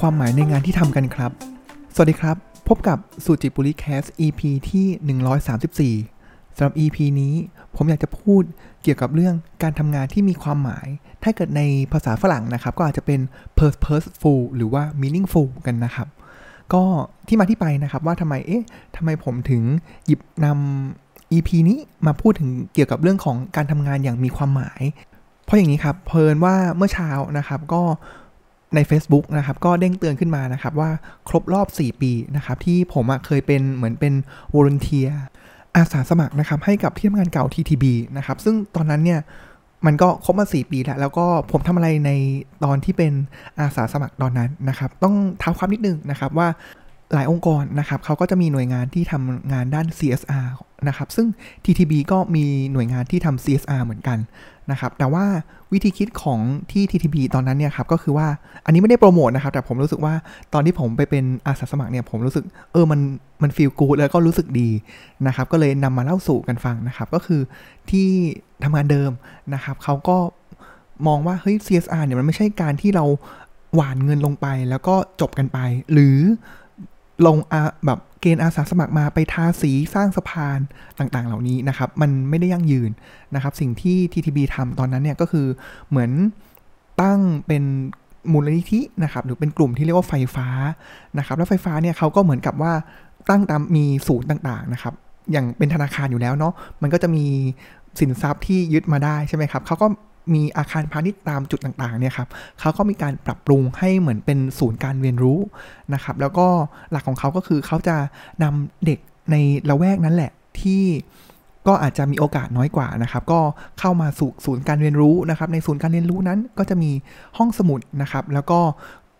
ความหมายในงานที่ทำกันครับ สวัสดีครับ พบกับสุจิปุริแคส EP ที่ 134สำหรับ EP นี้ผมอยากจะพูดเกี่ยวกับเรื่องการทำงานที่มีความหมาย ถ้าเกิดในภาษาฝรั่งนะครับ ก็อาจจะเป็น purposeful หรือว่า meaningful กันนะครับ ก็ที่มาที่ไปนะครับว่าทำไมเอ๊ะทำไมผมถึงหยิบนำ EP นี้มาพูดถึงเกี่ยวกับเรื่องของการทำงานอย่างมีความหมาย เพราะอย่างนี้ครับเพลินว่าเมื่อเช้านะครับก็ ใน Facebook นะครับก็เด้งเตือนขึ้นมานะครับว่าครบรอบ 4 ปีนะครับที่ผมเคยเป็นเหมือนเป็นวอร์เนเทียอาสาสมัครนะครับให้กับที่ทำงานเก่า TTB นะครับซึ่งตอนนั้นเนี่ยมันก็ครบมา 4 ปีแล้วแล้วก็ผมทำอะไรในตอนที่เป็นอาสาสมัครตอนนั้นนะครับต้องเท้าความนิดนึงนะครับว่า หลายองค์กรนะครับเขาก็จะมีหน่วยงานที่ทำงานด้าน CSR นะครับซึ่ง TTB ก็มีหน่วยงานที่ทำ CSR เหมือนกันนะครับแต่ว่าวิธีคิดของที่ TTB ตอนนั้นเนี่ยครับก็คือว่าอันนี้ไม่ได้โปรโมทนะครับ แต่ผมรู้สึกว่าตอนที่ผมไปเป็นอาสาสมัครเนี่ยผมรู้สึกเออมันมันฟีลกูดแล้วก็รู้สึกดีนะครับก็เลยนำมาเล่าสู่กันฟังนะครับ ก็คือที่ทำงานเดิมนะครับเขาก็มองว่าเฮ้ย CSR เนี่ยมันไม่ใช่การที่เราหวานเงินลงไปแล้วก็จบกันไป หรือ ลงอาแบบเกณฑ์อาสาสมัครมาไปทาสีสร้างสะพานต่างๆ เหล่านี้นะครับ มันไม่ได้ยั่งยืนนะครับ สิ่งที่ TTB ทำตอนนั้นเนี่ยก็คือเหมือนตั้งเป็นมูลนิธินะครับ หรือเป็นกลุ่มที่เรียกว่าไฟฟ้านะครับ แล้วไฟฟ้าเนี่ยเขาก็เหมือนกับว่าตั้งตามมีศูนย์ต่างๆนะครับ อย่างเป็นธนาคารอยู่แล้วเนาะมันก็จะมีสินทรัพย์ที่ยึดมาได้ใช่ไหมครับเขาก็ มีอาคารพาณิชย์ตามจุดต่างๆเนี่ยครับเขาก็มีการปรับปรุงให้เหมือนเป็นศูนย์การเรียนรู้นะครับ แล้วก็หลักของเขาก็คือเขาจะนำเด็กในละแวกนั้นแหละที่ก็อาจจะมีโอกาสน้อยกว่านะครับ ก็เข้ามาสู่ศูนย์การเรียนรู้นะครับ ในศูนย์การเรียนรู้นั้นก็จะมีห้องสมุดนะครับ แล้วก็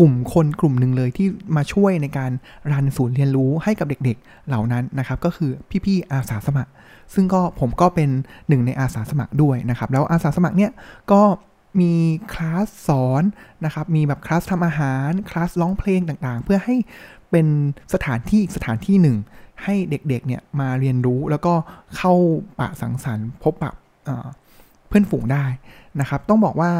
กลุ่มคนกลุ่มหนึ่งเลยที่มาช่วยในการรันศูนย์เรียนรู้ให้กับเด็กๆเหล่านั้นนะครับ ก็คือพี่ๆอาสาสมัคร ซึ่งก็ผมก็เป็นหนึ่งในอาสาสมัครด้วยนะครับ แล้วอาสาสมัครเนี่ยก็มีคลาสสอนนะครับ มีแบบคลาสทำอาหาร คลาสร้องเพลงต่างๆ เพื่อให้เป็นสถานที่อีกสถานที่หนึ่ง ให้เด็กๆเนี่ยมาเรียนรู้แล้วก็เข้าปะสังสรรค์พบปะเพื่อนฝูงได้นะครับ ต้องบอกว่า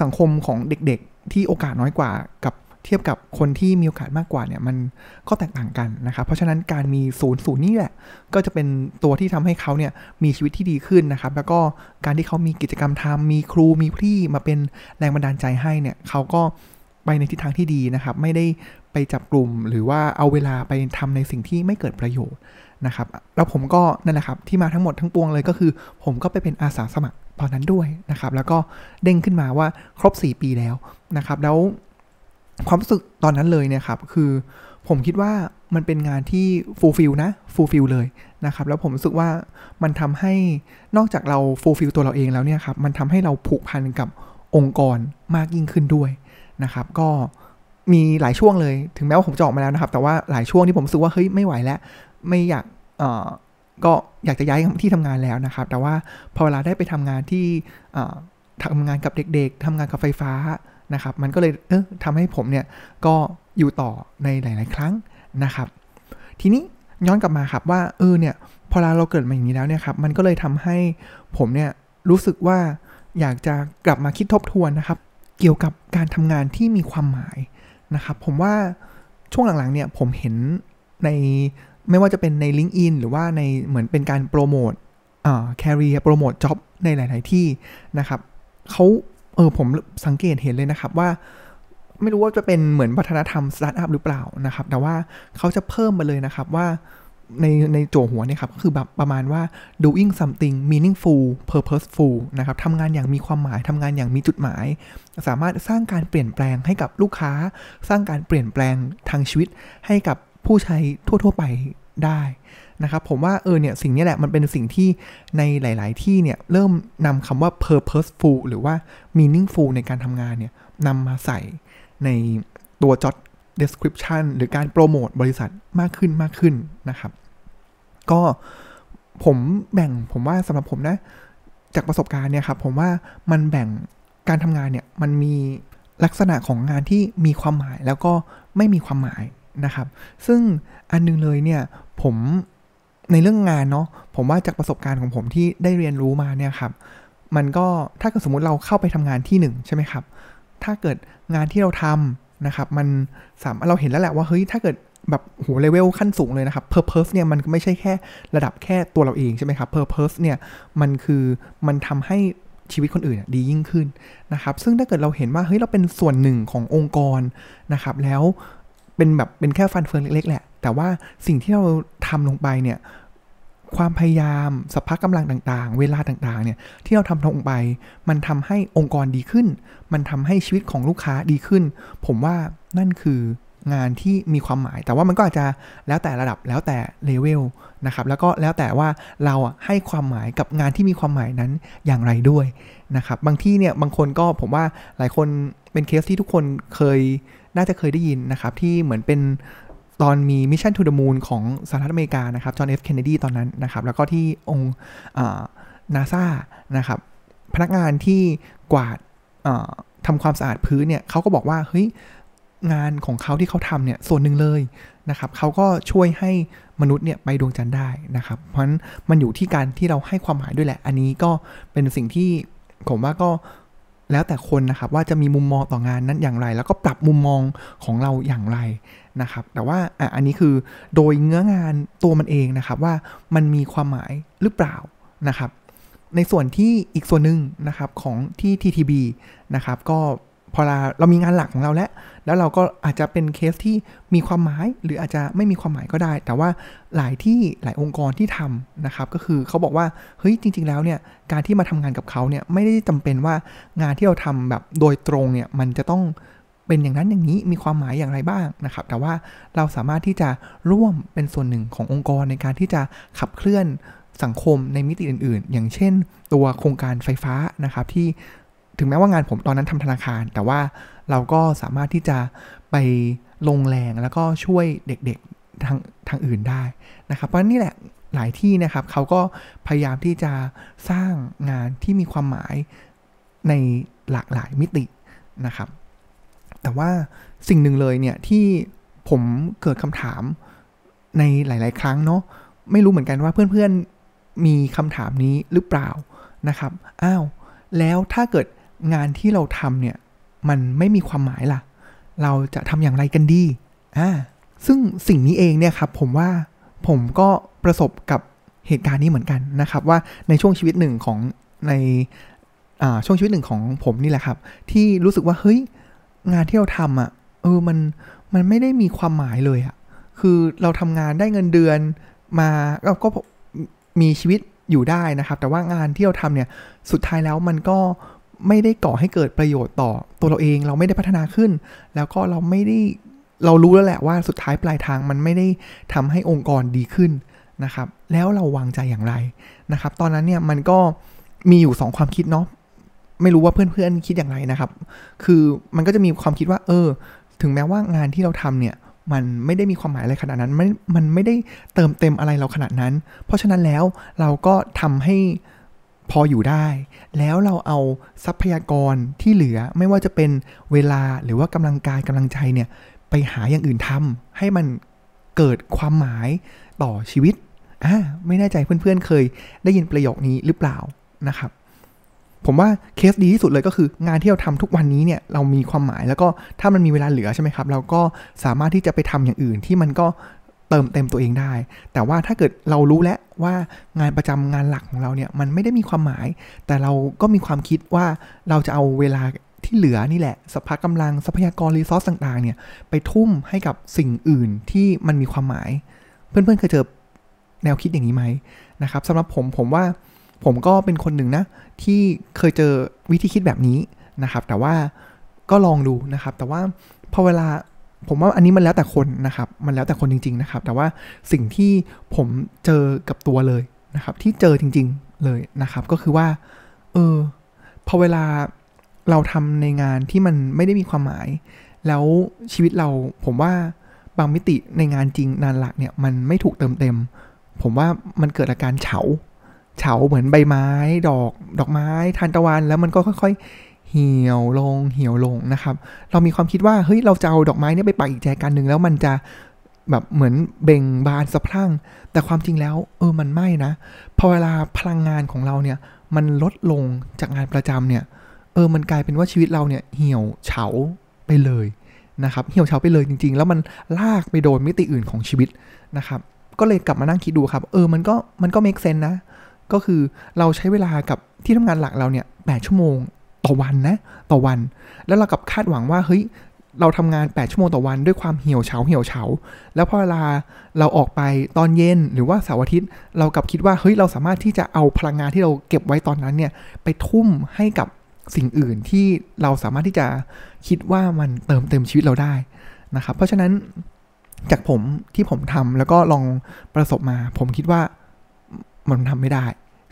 สังคมของเด็กๆ ที่โอกาสน้อยกว่ากับเทียบกับคนที่มีโอกาสมากกว่าเนี่ยมันก็แตกต่างกันนะครับ เพราะฉะนั้นการมีศูนย์ศูนย์นี่แหละ ก็จะเป็นตัวที่ทำให้เขาเนี่ยมีชีวิตที่ดีขึ้นนะครับ แล้วก็การที่เขามีกิจกรรมทำมีครูมีพี่มาเป็นแรงบันดาลใจให้เนี่ยเขาก็ไปในทิศทางที่ดีนะครับ ไม่ได้ไปจับกลุ่มหรือว่าเอาเวลาไปทำในสิ่งที่ไม่เกิดประโยชน์ นะครับแล้วผมก็นั่นแหละครับที่มาทั้งหมดทั้งปวงเลยก็คือ ผมก็ไปเป็นอาสาสมัครตอนนั้นด้วยนะครับ แล้วก็เด้งขึ้นมาว่าครบ 4 ปีแล้วนะครับ แล้วความรู้สึกตอนนั้นเลยเนี่ยครับคือผมคิดว่ามันเป็นงานที่ fulfill นะ fulfill เลยนะครับ แล้วผมรู้สึกว่ามันทำให้นอกจากเรา fulfill ตัวเราเองแล้วเนี่ยครับมันทำให้เราผูกพันกับองค์กรมากยิ่งขึ้นด้วยนะครับ ก็มีหลายช่วงเลย ถึงแม้ว่าผมจะออกมาแล้วนะครับ แต่ว่าหลายช่วงที่ผมรู้สึกว่าเฮ้ยไม่ไหวแล้ว ไม่อยากเอ่อก็อยากจะย้ายที่ทำงานแล้วนะครับ แต่ว่าพอเวลาได้ไปทำงานที่ทำงานกับเด็ก ๆทำงานกับไฟฟ้านะครับ มันก็เลยเออทำให้ผมเนี่ยก็อยู่ต่อในหลาย ๆ ครั้งนะครับ ทีนี้ย้อนกลับมาครับว่าเออเนี่ยพอเราเกิดมาอย่างนี้แล้วเนี่ยครับมันก็เลยทำให้ผมเนี่ยรู้สึกว่าอยากจะกลับมาคิดทบทวนนะครับ เกี่ยวกับการทำงานที่มีความหมายนะครับ ผมว่าช่วงหลังๆเนี่ยผมเห็นใน ไม่ว่าจะเป็นใน l i n k ์อินหรือว่าในเหมือนเป็นการโปรโมทอ่าแคริเอร์โปรโมทจ็อบในหลาย ๆ ที่นะครับเขาเออผมสังเกตเห็นเลยนะครับว่า ไม่รู้ว่าจะเป็นเหมือนวัฒนธรรมสตาร์ทอัพหรือเปล่านะครับ แต่ว่าเขาจะเพิ่มมาเลยนะครับว่าในในโจหัวเนี่ยครับก็คือแบบประมาณว่า doing something meaningful purposeful นะครับทำงานอย่างมีความหมายทำงานอย่างมีจุดหมาย สามารถสร้างการเปลี่ยนแปลงให้กับลูกค้า สร้างการเปลี่ยนแปลงทางชีวิตให้กับผู้ใช้ทั่ว ๆ ไป ได้นะครับผมว่าเออเนี่ยสิ่งนี้แหละมันเป็นสิ่งที่ในหลาย ๆ ที่เนี่ยเริ่มนำคำว่า purposeful หรือว่า meaningful ในการทำงานเนี่ยนำมาใส่ในตัว job description หรือการโปรโมทบริษัทมากขึ้นมากขึ้นนะครับ ก็ผมแบ่งผมว่าสำหรับผมนะ จากประสบการณ์เนี่ยครับผมว่ามันแบ่งการทำงานเนี่ยมันมีลักษณะของงานที่มีความหมายแล้วก็ไม่มีความหมาย นะครับ ซึ่งอันนึงเลยเนี่ยผมในเรื่องงานเนาะผมว่าจากประสบการณ์ของผมที่ได้เรียนรู้มาเนี่ยครับ มันก็ถ้าเกิดสมมติเราเข้าไปทำงานที่หนึ่งใช่ไหมครับ ถ้าเกิดงานที่เราทนะครับ มันสามเราเห็นแล้วแหละว่าเฮ้ยถ้าเกิดแบบโหเลเวลขั้นสูงเลยนะครับ Purpose เนี่ยมันไม่ใช่แค่ระดับแค่ตัวเราเองใช่ไหมครับ Purpose เนี่ยมันคือมันทำให้ชีวิตคนอื่นดียิ่งขึ้นนะครับ ซึ่งถ้าเกิดเราเห็นว่าเฮ้ยเราเป็นส่วนหนึ่งขององค์กรนะครับ แล้ว เป็นแบบเป็นแค่ฟันเฟืองเล็กๆแหละ แต่ว่าสิ่งที่เราทำลงไปเนี่ย ความพยายามสัพพะกำลังต่างๆ เวลาต่างๆ เนี่ย ที่เราทำลงไป มันทำให้องค์กรดีขึ้น มันทำให้ชีวิตของลูกค้าดีขึ้น ผมว่านั่นคืองานที่มีความหมาย แต่ว่ามันก็อาจจะแล้วแต่ระดับแล้วแต่เลเวลนะครับ แล้วก็แล้วแต่ว่าเราให้ความหมายกับงานที่มีความหมายนั้นอย่างไรด้วยนะครับ บางที่เนี่ยบางคนก็ผมว่าหลายคนเป็นเคสที่ทุกคนเคยน่าจะเคยได้ยินนะครับ ที่เหมือนเป็นตอนมี mission to the moon ของสหรัฐอเมริกานะครับจอห์นเอฟเคนเนดีตอนนั้นนะครับ แล้วก็ที่องค์นาซานะครับ พนักงานที่กวาดทำความสะอาดพื้นเนี่ยเขาก็บอกว่า เฮ้ย งานของเขาที่เขาทำเนี่ย ส่วนหนึ่งเลยนะครับเขาก็ช่วยให้มนุษย์เนี่ยไปดวงจันทร์ได้นะครับ เพราะฉะนั้นมันอยู่ที่การที่เราให้ความหมายด้วยแหละ อันนี้ก็เป็นสิ่งที่ผมว่าก็ แล้วแต่คนนะครับว่าจะมีมุมมองต่องานนั้นอย่างไร แล้วก็ปรับมุมมองของเราอย่างไรนะครับ แต่ว่าอะอันนี้คือโดยเนื้องานตัวมันเองนะครับว่ามันมีความหมายหรือเปล่านะครับ ในส่วนที่อีกส่วนหนึ่งนะครับของที่ TTB นะครับก็ อเราเรามีงานหลักของเราแล้ว แล้วเราก็อาจจะเป็นเคสที่มีความหมายหรืออาจจะไม่มีความหมายก็ได้ แต่ว่าหลายที่หลายองค์กรที่ทำนะครับ ก็คือเขาบอกว่าเฮ้ยจริง ๆ แล้วเนี่ยการที่มาทำงานกับเขาเนี่ยไม่ได้จำเป็นว่างานที่เราทำแบบโดยตรงเนี่ยมันจะต้องเป็นอย่างนั้นอย่างนี้มีความหมายอย่างไรบ้างนะครับ แต่ว่าเราสามารถที่จะร่วมเป็นส่วนหนึ่งขององค์กรในการที่จะขับเคลื่อนสังคมในมิติอื่น ๆ อย่างเช่น ตัวโครงการไฟฟ้านะครับที่ ถึงแม้ว่างานผมตอนนั้นทำธนาคาร แต่ว่าเราก็สามารถที่จะไปลงแรงแล้วก็ช่วยเด็กๆทางทางอื่นได้นะครับเพราะนี่แหละหลายที่นะครับเขาก็พยายามที่จะสร้างงานที่มีความหมายในหลากหลายมิตินะครับ แต่ว่าสิ่งหนึ่งเลยเนี่ยที่ผมเกิดคำถามในหลาย ๆ ครั้งเนาะไม่รู้เหมือนกันว่าเพื่อน ๆ มีคำถามนี้หรือเปล่านะครับ อ้าว แล้วถ้าเกิด งานที่เราทำเนี่ยมันไม่มีความหมายล่ะ เราจะทำอย่างไรกันดีอ่าซึ่งสิ่งนี้เองเนี่ยครับผมว่าผมก็ประสบกับเหตุการณ์นี้เหมือนกันนะครับ ว่าในช่วงชีวิตหนึ่งของในช่วงชีวิตหนึ่งของผมนี่แหละครับ ที่รู้สึกว่าเฮ้ยงานที่เราทำอะ่ะเออมันมันไม่ได้มีความหมายเลยอะ่ะคือเราทำงานได้เงินเดือนมาก็ก็มีชีวิตอยู่ได้นะครับ แต่ว่างานที่เราทำเนี่ยสุดท้ายแล้วมันก็ ไม่ได้ก่อให้เกิดประโยชน์ต่อตัวเราเองเราไม่ได้พัฒนาขึ้น แล้วก็เราไม่ได้เรารู้แล้วแหละว่าสุดท้ายปลายทางมันไม่ได้ทำให้องค์กรดีขึ้นนะครับ แล้วเราวางใจอย่างไรนะครับ ตอนนั้นเนี่ยมันก็มีอยู่ 2 ความคิดเนาะไม่รู้ว่าเพื่อนๆคิดอย่างไรนะครับ คือมันก็จะมีความคิดว่า เออ ถึงแม้ว่างานที่เราทำเนี่ย มันไม่ได้มีความหมายอะไรขนาดนั้นไม่มันไม่ได้เติมเต็มอะไรเราขนาดนั้น เพราะฉะนั้นแล้วเราก็ทำให้ พออยู่ได้ แล้วเราเอาทรัพยากรที่เหลือไม่ว่าจะเป็นเวลาหรือว่ากำลังกายกำลังใจเนี่ยไปหาอย่างอื่นทำให้มันเกิดความหมายต่อชีวิตอ่าไม่แน่ใจเพื่อนๆเคยได้ยินประโยคนี้หรือเปล่านะครับ ผมว่าเคสดีที่สุดเลยก็คืองานที่เราทำทุกวันนี้เนี่ยเรามีความหมายแล้วก็ถ้ามันมีเวลาเหลือใช่ไหมครับ เราก็สามารถที่จะไปทำอย่างอื่นที่มันก็ เติมเต็มตัวเองได้ แต่ว่าถ้าเกิดเรารู้แล้วว่างานประจำงานหลักของเราเนี่ยมันไม่ได้มีความหมาย แต่เราก็มีความคิดว่าเราจะเอาเวลาที่เหลือนี่แหละสภากำลังทรัพยากรรีซอสต่างๆเนี่ยไปทุ่มให้กับสิ่งอื่นที่มันมีความหมาย เพื่อนๆเคยเจอแนวคิดอย่างนี้ไหมนะครับสำหรับผมผมว่าผมก็เป็นคนหนึ่งนะ ที่เคยเจอวิธีคิดแบบนี้นะครับ แต่ว่าก็ลองดูนะครับ แต่ว่าพอเวลา ผมว่าอันนี้มันแล้วแต่คนนะครับ มันแล้วแต่คนจริง ๆ นะครับ แต่ว่าสิ่งที่ผมเจอกับตัวเลยนะครับ ที่เจอจริง ๆ เลยนะครับ ก็คือว่า เออ พอเวลาเราทำในงานที่มันไม่ได้มีความหมาย แล้วชีวิตเราผมว่าบางมิติในงานจริงงานหลักเนี่ย มันไม่ถูกเติมเต็ม ผมว่ามันเกิดอาการเฉา เฉาเหมือนใบไม้ ดอก ดอกไม้ ทานตะวัน แล้วมันก็ค่อย เหี่ยวลงเหี่ยวลงนะครับ เรามีความคิดว่าเฮ้ยเราจะเอาดอกไม้นี่ไปปักอีกแจกันหนึ่งแล้วมันจะแบบเหมือนเบ่งบานสะพรั่ง แต่ความจริงแล้ว เออมันไม่นะ พอเวลาพลังงานของเราเนี่ย มันลดลงจากงานประจำเนี่ย เออมันกลายเป็นว่าชีวิตเราเนี่ยเหี่ยวเฉาไปเลยนะครับ เหี่ยวเฉาไปเลยจริง ๆ แล้วมันลากไปโดนมิติอื่นของชีวิตนะครับ ก็เลยกลับมานั่งคิดดูครับ เออมันก็มันก็เมคเซนนะ ก็คือเราใช้เวลากับที่ทำงานหลักเราเนี่ยแชั่วโมง ต่อวันนะ ต่อวัน แล้วเรากับคาดหวังว่าเฮ้ยเราทำงาน 8 ชั่วโมงต่อวันด้วยความเหี่ยวเฉาเหี่ยวเฉา แล้วพอเวลาเราออกไปตอนเย็นหรือว่าเสาร์อาทิตย์ เรากับคิดว่าเฮ้ยเราสามารถที่จะเอาพลังงานที่เราเก็บไว้ตอนนั้นเนี่ยไปทุ่มให้กับสิ่งอื่นที่เราสามารถที่จะคิดว่ามันเติมเต็มชีวิตเราได้นะครับ เพราะฉะนั้นจากผมที่ผมทำแล้วก็ลองประสบมา ผมคิดว่ามันทำไม่ได้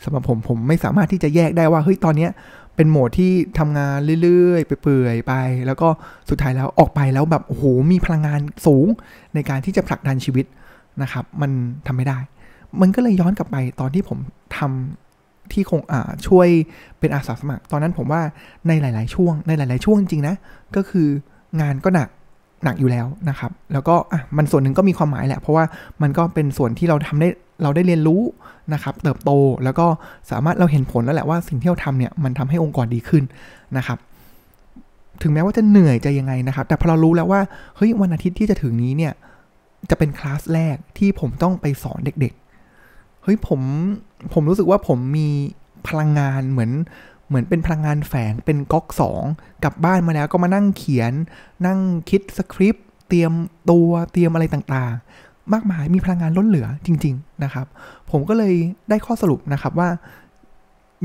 สำหรับผมผมไม่สามารถที่จะแยกได้ว่าเฮ้ยตอนเนี้ย เป็นโหมดที่ทำงานเรื่อยๆ ไปเปื่อยไป แล้วก็สุดท้ายแล้วออกไปแล้วแบบโอ้โหมีพลังงานสูงในการที่จะผลักดันชีวิตนะครับ มันทำไม่ได้ มันก็เลยย้อนกลับไปตอนที่ผมทำที่คงอ่าช่วยเป็นอาสาสมัคร ตอนนั้นผมว่าในหลาย ๆ ช่วง ในหลาย ๆ ช่วงจริงนะ ก็คืองานก็หนัก หนักอยู่แล้วนะครับ แล้วก็อะมันส่วนหนึ่งก็มีความหมายแหละ เพราะว่ามันก็เป็นส่วนที่เราทำได้เราได้เรียนรู้นะครับ เติบโตแล้วก็สามารถเราเห็นผลแล้วแหละว่าสิ่งที่เราทำเนี่ยมันทำให้องค์กรดีขึ้นนะครับ ถึงแม้ว่าจะเหนื่อยจะยังไงนะครับ แต่พอเรารู้แล้วว่าเฮ้ยวันอาทิตย์ที่จะถึงนี้เนี่ยจะเป็นคลาสแรกที่ผมต้องไปสอนเด็ก ๆ เฮ้ยผมผมรู้สึกว่าผมมีพลังงานเหมือน เหมือนเป็นพลังงานแฝงเป็นก๊อกสองกลับบ้านมาแล้วก็มานั่งเขียน นั่งคิดสคริปต์เตรียมตัวเตรียมอะไรต่างๆ มากมายมีพลังงานล้นเหลือจริง ๆนะครับ ผมก็เลยได้ข้อสรุปนะครับว่า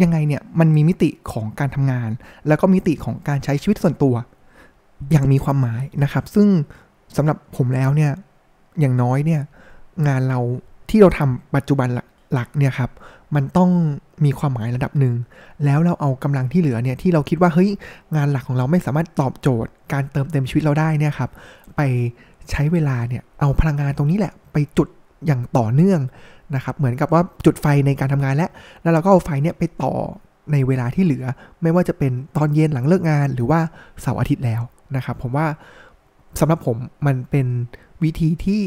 ยังไงเนี่ยมันมีมิติของการทำงาน แล้วก็มิติของการใช้ชีวิตส่วนตัว อย่างมีความหมายนะครับ ซึ่งสำหรับผมแล้วเนี่ยอย่างน้อยเนี่ยงานเราที่เราทำปัจจุบัน หลักเนี่ยครับมันต้องมีความหมายระดับหนึ่ง แล้วเราเอากำลังที่เหลือเนี่ยที่เราคิดว่าเฮ้ยงานหลักของเราไม่สามารถตอบโจทย์ การเติมเต็มชีวิตเราได้เนี่ยครับไปใช้เวลาเนี่ยเอาพลังงานตรงนี้แหละไปจุดอย่างต่อเนื่องนะครับเหมือนกับว่าจุดไฟในการทำงานแล้วแล้วเราก็เอาไฟเนี่ยไปต่อในเวลาที่เหลือ ไม่ว่าจะเป็นตอนเย็นหลังเลิกงาน หรือว่าเสาร์อาทิตย์แล้วนะครับผมว่าสำหรับผมมันเป็นวิธีที่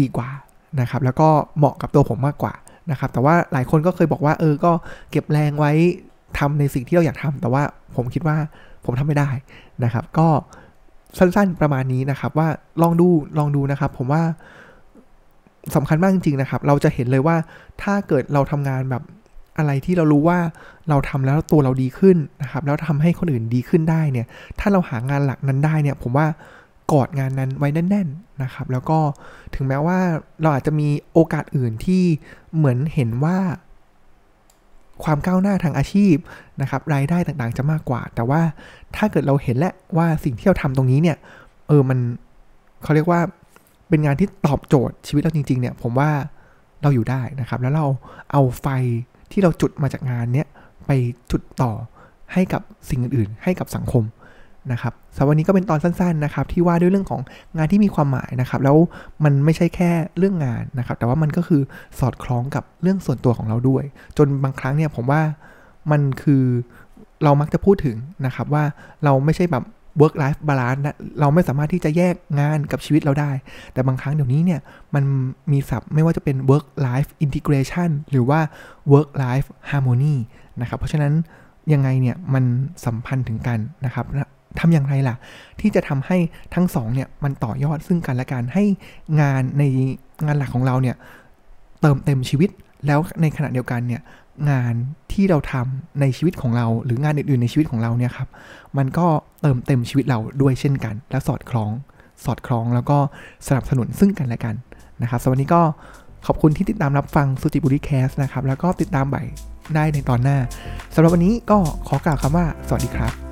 ดีกว่านะครับแล้วก็เหมาะกับตัวผมมากกว่า นะครับ แต่ว่าหลายคนก็เคยบอกว่า เออ ก็เก็บแรงไว้ทำในสิ่งที่เราอยากทำแต่ว่าผมคิดว่าผมทำไม่ได้นะครับ ก็สั้นๆประมาณนี้นะครับ ว่าลองดูลองดูนะครับ ผมว่าสำคัญมากจริงๆนะครับ เราจะเห็นเลยว่าถ้าเกิดเราทำงานแบบอะไรที่เรารู้ว่าเราทำแล้วตัวเราดีขึ้นนะครับ แล้วทำให้คนอื่นดีขึ้นได้เนี่ย ถ้าเราหางานหลักนั้นได้เนี่ย ผมว่ากอดงานนั้นไว้แน่น นะครับ แล้วก็ถึงแม้ว่าเราอาจจะมีโอกาสอื่นที่เหมือนเห็นว่า ความก้าวหน้าทางอาชีพนะครับ รายได้ต่างๆจะมากกว่า แต่ว่าถ้าเกิดเราเห็นแล้วว่าสิ่งที่เราทำตรงนี้เนี่ย เออมันเขาเรียกว่าเป็นงานที่ตอบโจทย์ชีวิตเราจริง ๆ เนี่ย ผมว่าเราอยู่ได้นะครับ แล้วเราเอาไฟที่เราจุดมาจากงานเนี้ยไปจุดต่อให้กับสิ่งอื่นๆ ให้กับสังคม นะครับสำหรับวันนี้ก็เป็นตอนสั้นๆนะครับที่ว่าด้วยเรื่องของงานที่มีความหมายนะครับ แล้วมันไม่ใช่แค่เรื่องงานนะครับ แต่ว่ามันก็คือสอดคล้องกับเรื่องส่วนตัวของเราด้วย จนบางครั้งเนี่ยผมว่ามันคือเรามักจะพูดถึงนะครับว่าเราไม่ใช่แบบ work life balance นะเราไม่สามารถที่จะแยกงานกับชีวิตเราได้ แต่บางครั้งเดี๋ยวนี้เนี่ย มันมีศัพท์ไม่ว่าจะเป็น work life integration หรือว่า work life harmony นะครับ เพราะฉะนั้นยังไงเนี่ย มันสัมพันธ์ถึงกันนะครับ ทำอย่างไรล่ะ ที่จะทำให้ทั้งสองเนี่ยมันต่อยอดซึ่งกันและกันให้งานในงานหลักของเราเนี่ยเติมเต็มชีวิตแล้วในขณะเดียวกันเนี่ยงานที่เราทำในชีวิตของเรา หรืองานอื่นๆในชีวิตของเราเนี่ยครับมันก็เติมเต็มชีวิตเราด้วยเช่นกัน และสอดคล้องสอดคล้องแล้วก็สนับสนุนซึ่งกันและกันนะครับสวัสดีก็ขอบคุณที่ติดตามรับฟังสุจิบุรีแคสนะครับแล้วก็ติดตามใหม่ได้ในตอนหน้าสำหรับวันนี้ก็ขอกล่าวคำว่าสวัสดีครับ